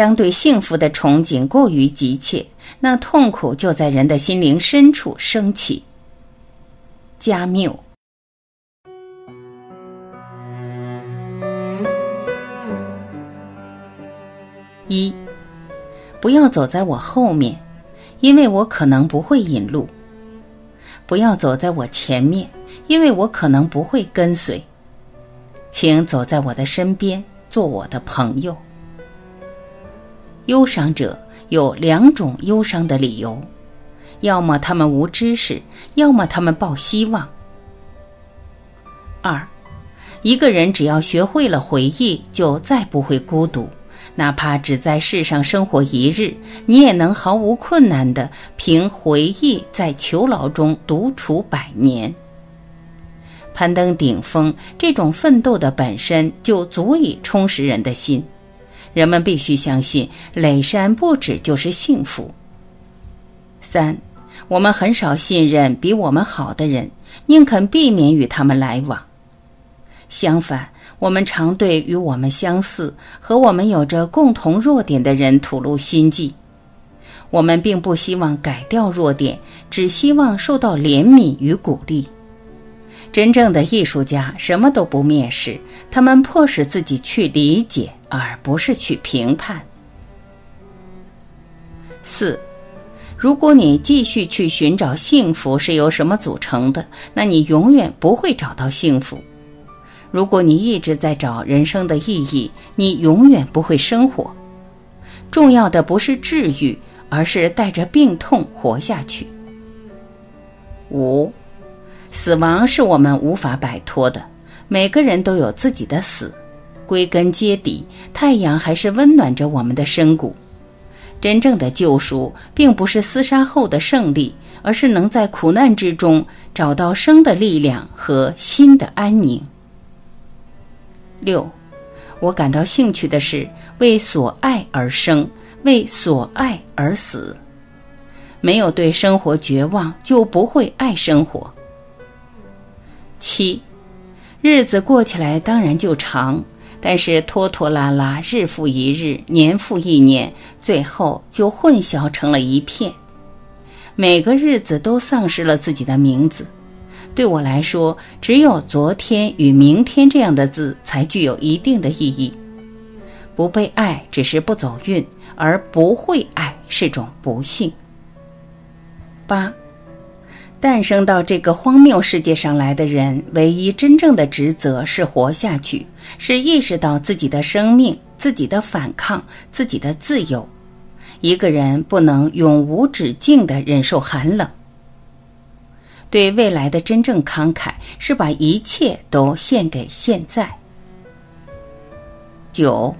当对幸福的憧憬过于急切，那痛苦就在人的心灵深处升起。加缪。一，不要走在我后面，因为我可能不会引路；不要走在我前面，因为我可能不会跟随。请走在我的身边，做我的朋友。忧伤者有两种忧伤的理由：要么他们无知识，要么他们抱希望。二，一个人只要学会了回忆，就再不会孤独。哪怕只在世上生活一日，你也能毫无困难的凭回忆在囚牢中独处百年。攀登顶峰，这种奋斗的本身就足以充实人的心。人们必须相信，垒山不止就是幸福。三，我们很少信任比我们好的人，宁肯避免与他们来往。相反。我们常对与我们相似、和我们有着共同弱点的人吐露心迹。我们并不希望改掉弱点，只希望受到怜悯与鼓励。真正的艺术家什么都不蔑视，他们迫使自己去理解，而不是去评判。四，如果你继续去寻找幸福是由什么组成的，那你永远不会找到幸福。如果你一直在找人生的意义，你永远不会生活。重要的不是治愈，而是带着病痛活下去。五，死亡是我们无法摆脱的，每个人都有自己的死。归根结底，太阳还是温暖着我们的深谷。真正的救赎，并不是厮杀后的胜利，而是能在苦难之中找到生的力量和心的安宁。六，我感到兴趣的是为所爱而生，为所爱而死。没有对生活绝望，就不会爱生活。七，日子过起来当然就长，但是拖拖拉拉，日复一日，年复一年，最后就混淆成了一片。每个日子都丧失了自己的名字。对我来说，只有昨天与明天这样的字才具有一定的意义。不被爱只是不走运，而不会爱是种不幸。八，诞生到这个荒谬世界上来的人，唯一真正的职责是活下去，是意识到自己的生命、自己的反抗、自己的自由。一个人不能永无止境的忍受寒冷。对未来的真正慷慨，是把一切都献给现在。九，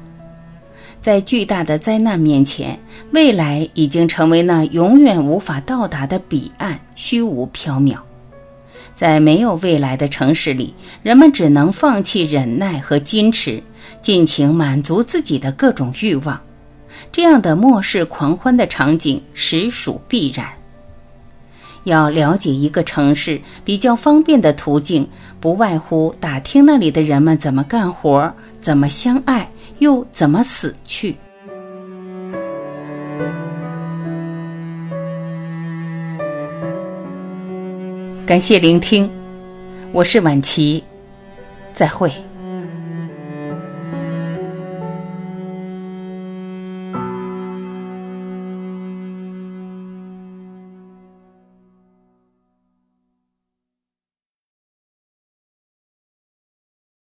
在巨大的灾难面前，未来已经成为那永远无法到达的彼岸，虚无缥缈。在没有未来的城市里，人们只能放弃忍耐和矜持，尽情满足自己的各种欲望。这样的末世狂欢的场景，实属必然。要了解一个城市比较方便的途径，不外乎打听那里的人们怎么干活，怎么相爱，又怎么死去。感谢聆听，我是晚琪，再会。